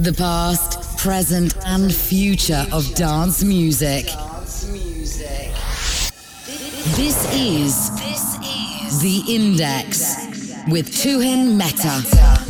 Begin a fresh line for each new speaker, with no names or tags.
The past, present, and future of dance music. This is the Index with Tuhin
Meta.